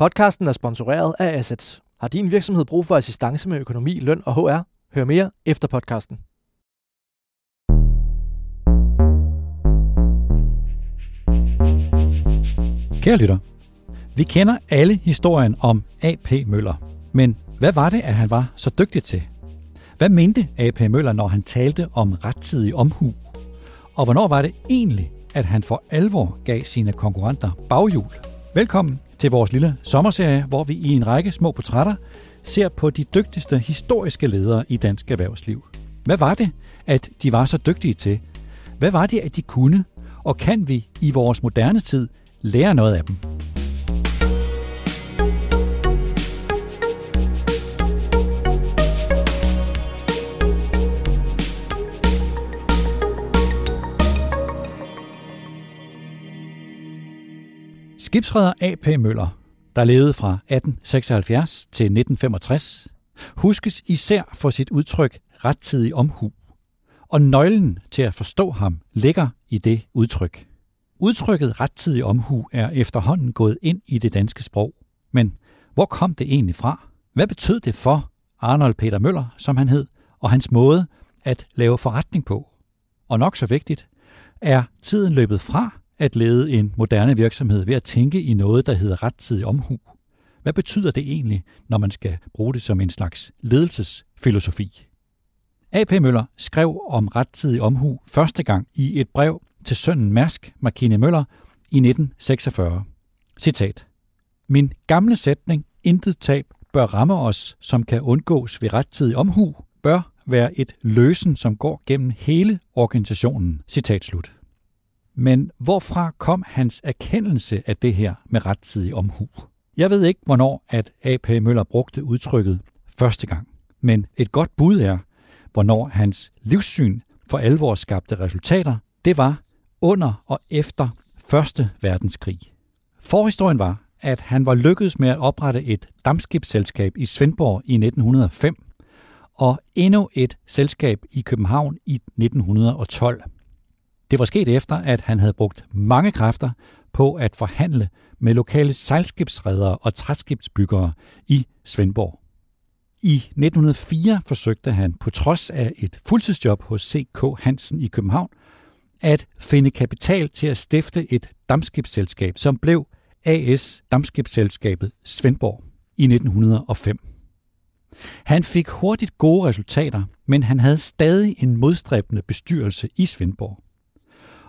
Podcasten er sponsoreret af Assets. Har din virksomhed brug for assistance med økonomi, løn og HR? Hør mere efter podcasten. Kære lytter, vi kender alle historien om A.P. Møller, men hvad var det, at han var så dygtig til? Hvad mente A.P. Møller, når han talte om rettidig omhu? Og hvornår var det egentlig, at han for alvor gav sine konkurrenter baghjul? Velkommen til vores lille sommerserie, hvor vi i en række små portrætter ser på de dygtigste historiske ledere i dansk erhvervsliv. Hvad var det, at de var så dygtige til? Hvad var det, at de kunne? Og kan vi i vores moderne tid lære noget af dem? Skibsredder A.P. Møller, der levede fra 1876 til 1965, huskes især for sit udtryk rettidig omhu. Og nøglen til at forstå ham ligger i det udtryk. Udtrykket rettidig omhu er efterhånden gået ind i det danske sprog. Men hvor kom det egentlig fra? Hvad betød det for Arnold Peter Møller, som han hed, og hans måde at lave forretning på? Og nok så vigtigt, er tiden løbet fra at lede en moderne virksomhed ved at tænke i noget, der hedder rettidig omhu. Hvad betyder det egentlig, når man skal bruge det som en slags ledelsesfilosofi? A.P. Møller skrev om rettidig omhu første gang i et brev til sønnen Mærsk, Markine Møller, i 1946. Citat. Min gamle sætning, intet tab, bør ramme os, som kan undgås ved rettidig omhu, bør være et løsen, som går gennem hele organisationen. Citat slut. Men hvorfra kom hans erkendelse af det her med rettidig omhu? Jeg ved ikke, hvornår at A.P. Møller brugte udtrykket første gang, men et godt bud er, hvornår hans livssyn for alvor skabte resultater, det var under og efter Første Verdenskrig. Forhistorien var, at han var lykkedes med at oprette et dammskibsselskab i Svendborg i 1905 og endnu et selskab i København i 1912. Det var sket efter, at han havde brugt mange kræfter på at forhandle med lokale sejlskibsredere og træskibsbyggere i Svendborg. I 1904 forsøgte han, på trods af et fuldtidsjob hos C.K. Hansen i København, at finde kapital til at stifte et dammskibsselskab, som blev AS Dammskibsselskabet Svendborg i 1905. Han fik hurtigt gode resultater, men han havde stadig en modstræbende bestyrelse i Svendborg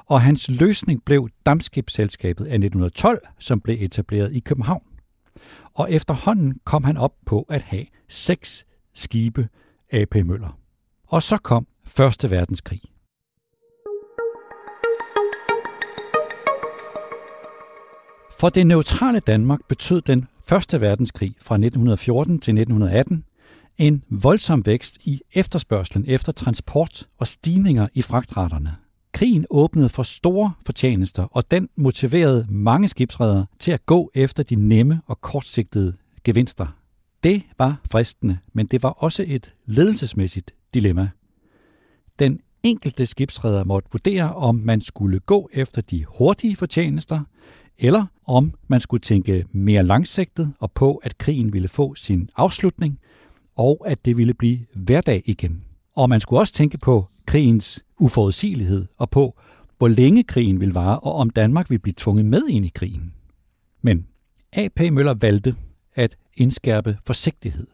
og hans løsning blev Dammskibsselskabet af 1912, som blev etableret i København. Og efterhånden kom han op på at have seks skibe AP Møller. Og så kom Første Verdenskrig. For det neutrale Danmark betød den Første Verdenskrig fra 1914 til 1918 en voldsom vækst i efterspørgselen efter transport og stigninger i fragtraterne. Krigen åbnede for store fortjenester, og den motiverede mange skibsredere til at gå efter de nemme og kortsigtede gevinster. Det var fristende, men det var også et ledelsesmæssigt dilemma. Den enkelte skibsredder måtte vurdere, om man skulle gå efter de hurtige fortjenester, eller om man skulle tænke mere langsigtet og på, at krigen ville få sin afslutning, og at det ville blive hverdag igen. Og man skulle også tænke på krigens uforudsigelighed og på, hvor længe krigen vil vare, og om Danmark vil blive tvunget med ind i krigen. Men A.P. Møller valgte at indskærpe forsigtighed,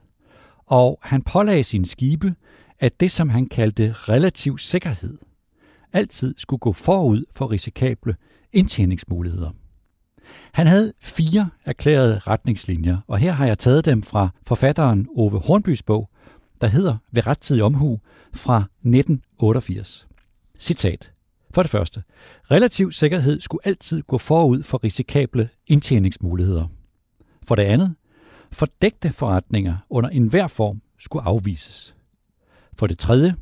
og han pålagde sine skibe, at det, som han kaldte relativ sikkerhed, altid skulle gå forud for risikable indtjeningsmuligheder. Han havde fire erklærede retningslinjer, og her har jeg taget dem fra forfatteren Ove Hornbys bog, der hedder Ved rettidig omhu fra 1988. Citat. For det første. Relativ sikkerhed skulle altid gå forud for risikable indtjeningsmuligheder. For det andet. Fordægte forretninger under enhver form skulle afvises. For det tredje.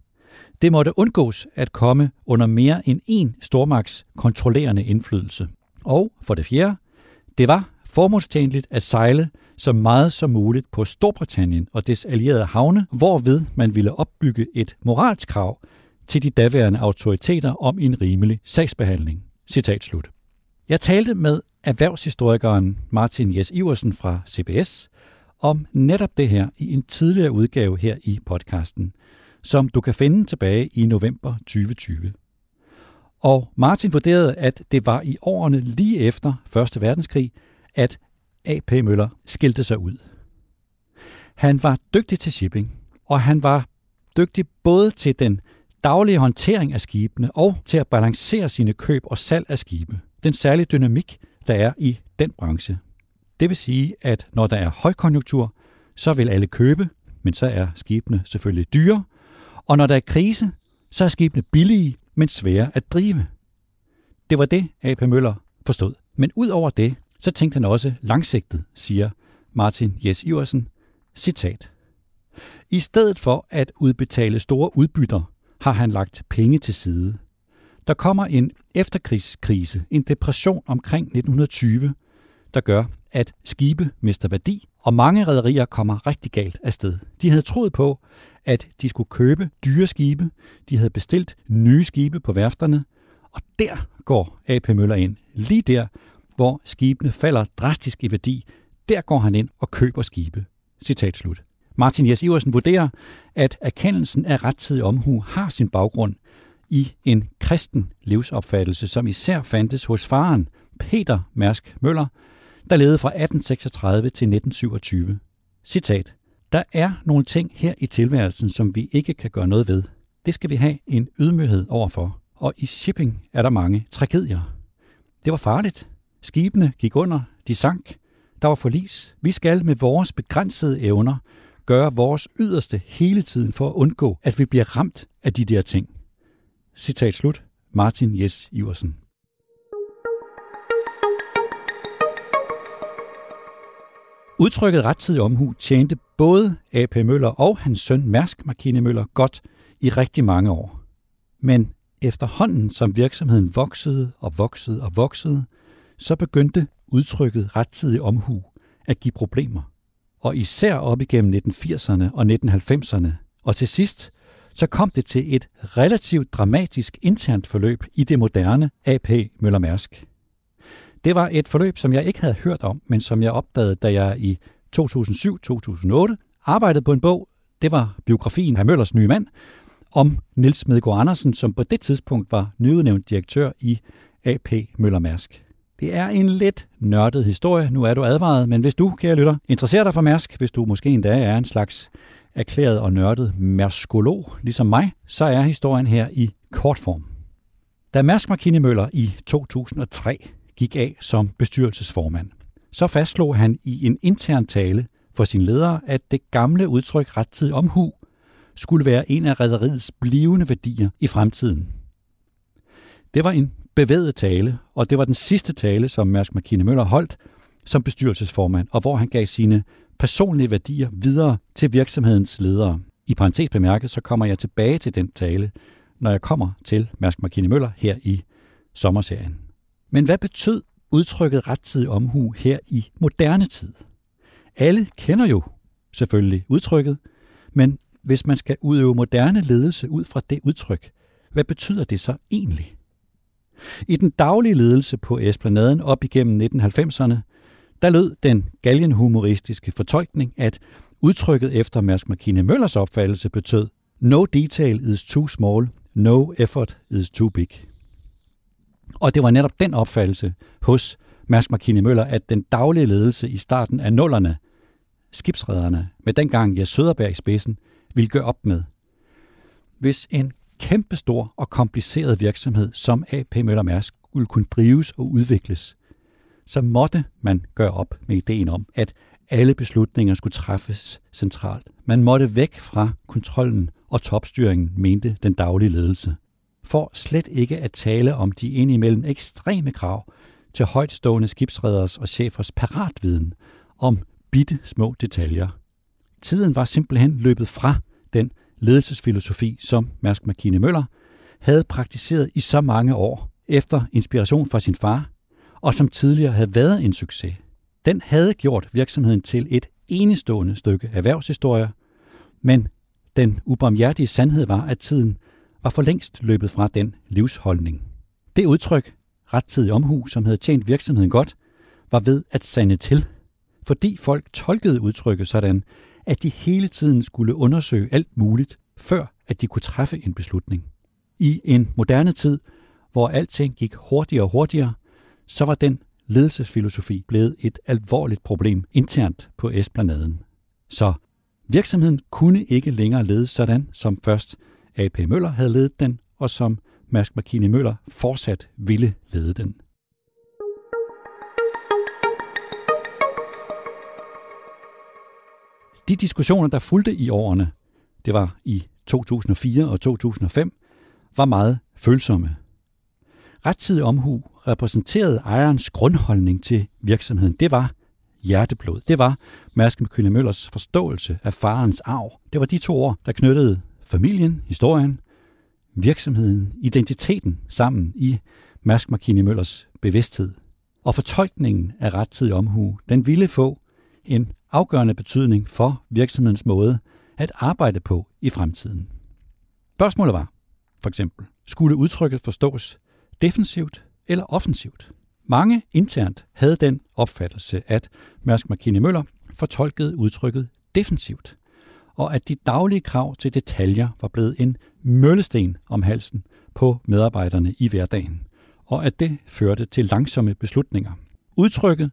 Det måtte undgås at komme under mere end én stormagts kontrollerende indflydelse. Og for det fjerde. Det var formålstjenligt at sejle så meget som muligt på Storbritannien og dets allierede havne, hvorved man ville opbygge et moralsk krav til de daværende autoriteter om en rimelig sagsbehandling. Citat slut. Jeg talte med erhvervshistorikeren Martin Jes Iversen fra CBS om netop det her i en tidligere udgave her i podcasten, som du kan finde tilbage i november 2020. Og Martin vurderede, at det var i årene lige efter 1. verdenskrig, at AP Møller skilte sig ud. Han var dygtig til shipping, og han var dygtig både til den daglige håndtering af skibene og til at balancere sine køb og salg af skibe. Den særlige dynamik, der er i den branche. Det vil sige, at når der er højkonjunktur, så vil alle købe, men så er skibene selvfølgelig dyre. Og når der er krise, så er skibene billige, men svære at drive. Det var det, AP Møller forstod. Men ud over det, så tænkte han også langsigtet, siger Martin Jes Iversen. Citat. I stedet for at udbetale store udbytter, har han lagt penge til side. Der kommer en efterkrigskrise, en depression omkring 1920, der gør, at skibe mister værdi, og mange rederier kommer rigtig galt afsted. De havde troet på, at de skulle købe dyre skibe, de havde bestilt nye skibe på værfterne, og der går AP Møller ind. Lige der, hvor skibene falder drastisk i værdi, der går han ind og køber skibe. Citat slut. Martin Jes Iversen vurderer, at erkendelsen af rettidig omhu har sin baggrund i en kristen livsopfattelse, som især fandtes hos faren, Peter Mærsk Møller, der levede fra 1836 til 1927. Citat. Der er nogle ting her i tilværelsen, som vi ikke kan gøre noget ved. Det skal vi have en ydmyghed overfor. Og i shipping er der mange tragedier. Det var farligt. Skibene gik under, de sank, der var forlis. Vi skal med vores begrænsede evner gøre vores yderste hele tiden for at undgå, at vi bliver ramt af de der ting. Citat slut. Martin Jes Iversen. Udtrykket rettidig omhu tjente både AP Møller og hans søn Mærsk Markine Møller godt i rigtig mange år. Men efterhånden som virksomheden voksede og voksede og voksede, så begyndte udtrykket rettidig omhu at give problemer. Og især op igennem 1980'erne og 1990'erne. Og til sidst, så kom det til et relativt dramatisk internt forløb i det moderne AP Møller Mærsk. Det var et forløb, som jeg ikke havde hørt om, men som jeg opdagede, da jeg i 2007-2008 arbejdede på en bog. Det var biografien af Møllers nye mand, om Nils Medgaard Andersen, som på det tidspunkt var nyudnævnt direktør i AP Møller Mærsk. Det er en lidt nørdet historie, nu er du advaret, men hvis du, kære lytter, interesserer dig for Mærsk, hvis du måske endda er en slags erklæret og nørdet mærskolog, ligesom mig, så er historien her i kort form. Da Mærsk Markine Møller i 2003 gik af som bestyrelsesformand, så fastslog han i en intern tale for sin ledere, at det gamle udtryk rettidig omhu skulle være en af rædderiets blivende værdier i fremtiden. Det var en bevæget tale, og det var den sidste tale, som Mærsk Markine Møller holdt som bestyrelsesformand, og hvor han gav sine personlige værdier videre til virksomhedens ledere. I parentes bemærket, så kommer jeg tilbage til den tale, når jeg kommer til Mærsk Markine Møller her i sommerserien. Men hvad betød udtrykket rettidig omhu her i moderne tid? Alle kender jo selvfølgelig udtrykket, men hvis man skal udøve moderne ledelse ud fra det udtryk, hvad betyder det så egentlig? I den daglige ledelse på Esplanaden op igennem 1990'erne, der lød den galgenhumoristiske fortolkning, at udtrykket efter Mærsk Markine Møllers opfattelse betød No detail is too small, no effort is too big. Og det var netop den opfattelse hos Mærsk Markine Møller, at den daglige ledelse i starten af nullerne, skibsrederne, med dengang Jes Søderberg i spidsen, ville gøre op med. Hvis en kæmpestor og kompliceret virksomhed som AP Møller Mærsk skulle kunne drives og udvikles, så måtte man gøre op med ideen om, at alle beslutninger skulle træffes centralt. Man måtte væk fra kontrollen og topstyringen, mente den daglige ledelse. For slet ikke at tale om de indimellem ekstreme krav til højtstående skibsreders og chefers paratviden om bitte små detaljer. Tiden var simpelthen løbet fra den ledelsesfilosofi, som Mærsk Makine Møller havde praktiseret i så mange år efter inspiration fra sin far, og som tidligere havde været en succes. Den havde gjort virksomheden til et enestående stykke erhvervshistorie, men den ubarmhjertige sandhed var, at tiden var for længst løbet fra den livsholdning. Det udtryk, rettidig omhu, som havde tjent virksomheden godt, var ved at sande til, fordi folk tolkede udtrykket sådan, at de hele tiden skulle undersøge alt muligt, før at de kunne træffe en beslutning. I en moderne tid, hvor alting gik hurtigere og hurtigere, så var den ledelsesfilosofi blevet et alvorligt problem internt på Esplanaden. Så virksomheden kunne ikke længere ledes sådan, som først AP Møller havde ledet den, og som Mærsk McKinney Møller fortsat ville lede den. De diskussioner, der fulgte i årene, det var i 2004 og 2005, var meget følsomme. Rettidig omhu repræsenterede ejerens grundholdning til virksomheden. Det var hjerteblod. Det var Mærsk McKinney Møllers forståelse af farens arv. Det var de to ord, der knyttede familien, historien, virksomheden, identiteten sammen i Mærsk McKinney Møllers bevidsthed. Og fortolkningen af rettidig omhu, den ville få en afgørende betydning for virksomhedens måde at arbejde på i fremtiden. Spørgsmålet var, for eksempel, skulle udtrykket forstås defensivt eller offensivt? Mange internt havde den opfattelse, at Mærsk McKinney Møller fortolkede udtrykket defensivt, og at de daglige krav til detaljer var blevet en møllesten om halsen på medarbejderne i hverdagen, og at det førte til langsomme beslutninger. Udtrykket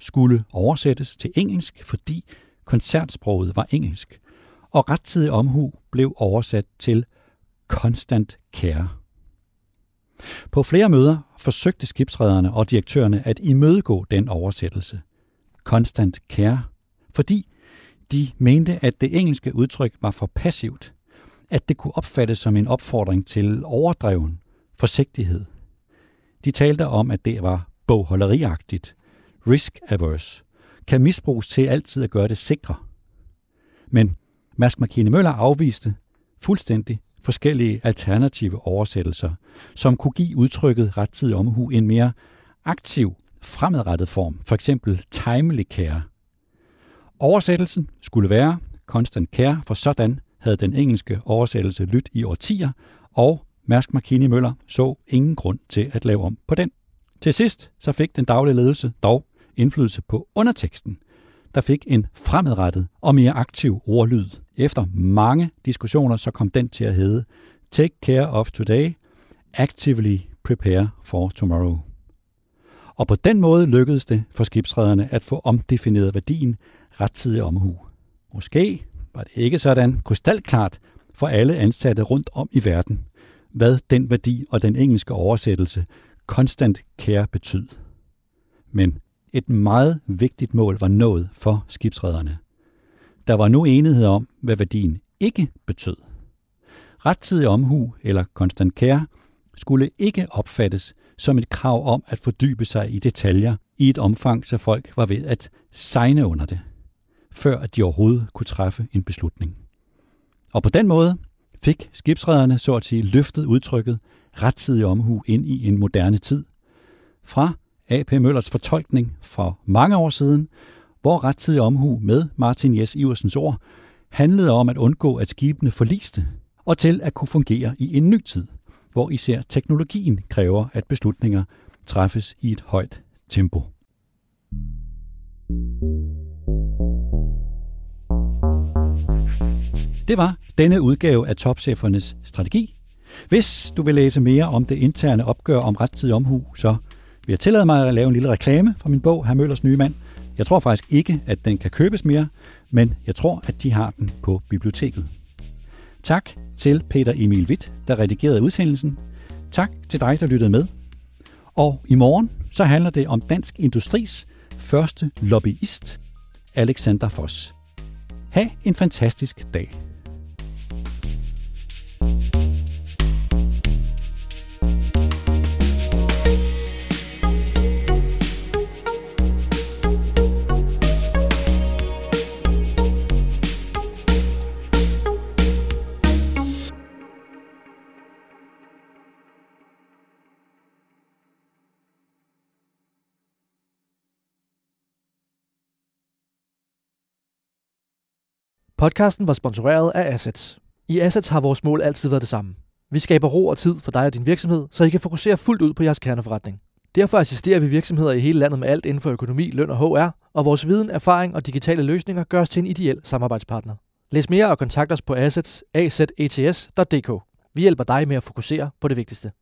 skulle oversættes til engelsk, fordi koncertsproget var engelsk, og rettidig omhu blev oversat til constant care. På flere møder forsøgte skibsrederne og direktørerne at imødegå den oversættelse, constant care, fordi de mente, at det engelske udtryk var for passivt, at det kunne opfattes som en opfordring til overdreven forsigtighed. De talte om, at det var bogholderiagtigt, risk averse, kan misbruges til altid at gøre det sikre. Men Mask Markine Møller afviste fuldstændig forskellige alternative oversættelser, som kunne give udtrykket rettidig omhu en mere aktiv, fremadrettet form, for eksempel timely care. Oversættelsen skulle være constant care, for sådan havde den engelske oversættelse lyttet i årtier, og Mærsk Markini Møller så ingen grund til at lave om på den. Til sidst så fik den daglige ledelse dog indflydelse på underteksten, der fik en fremadrettet og mere aktiv ordlyd. Efter mange diskussioner så kom den til at hedde Take care of today, actively prepare for tomorrow. Og på den måde lykkedes det for skibsredderne at få omdefineret værdien rettidig omhu. Måske var det ikke sådan krystalklart for alle ansatte rundt om i verden, hvad den værdi og den engelske oversættelse constant care betød. Men et meget vigtigt mål var nået for skibsrederne. Der var nu enighed om, hvad værdien ikke betød. Rettidig omhu eller konstant care skulle ikke opfattes som et krav om at fordybe sig i detaljer i et omfang, så folk var ved at signe under det, før at de overhovedet kunne træffe en beslutning. Og på den måde fik skibsrederne så at sige løftet udtrykket rettidig omhu ind i en moderne tid. Fra A.P. Møllers fortolkning for mange år siden, hvor rettidig omhu med Martin Jes Iversens ord handlede om at undgå, at skibene forliste, og til at kunne fungere i en ny tid, hvor især teknologien kræver, at beslutninger træffes i et højt tempo. Det var denne udgave af Topchefernes Strategi. Hvis du vil læse mere om det interne opgør om rettidig omhu, så vil jeg tillade mig at lave en lille reklame for min bog, Herr Møllers nye mand. Jeg tror faktisk ikke, at den kan købes mere, men jeg tror, at de har den på biblioteket. Tak til Peter Emil Witt, der redigerede udsendelsen. Tak til dig, der lyttede med. Og i morgen så handler det om Dansk Industris første lobbyist, Alexander Foss. Ha' en fantastisk dag. Podcasten var sponsoreret af Assets. I Assets har vores mål altid været det samme. Vi skaber ro og tid for dig og din virksomhed, så I kan fokusere fuldt ud på jeres kerneforretning. Derfor assisterer vi virksomheder i hele landet med alt inden for økonomi, løn og HR, og vores viden, erfaring og digitale løsninger gør os til en ideel samarbejdspartner. Læs mere og kontakt os på assets, azets.dk. Vi hjælper dig med at fokusere på det vigtigste.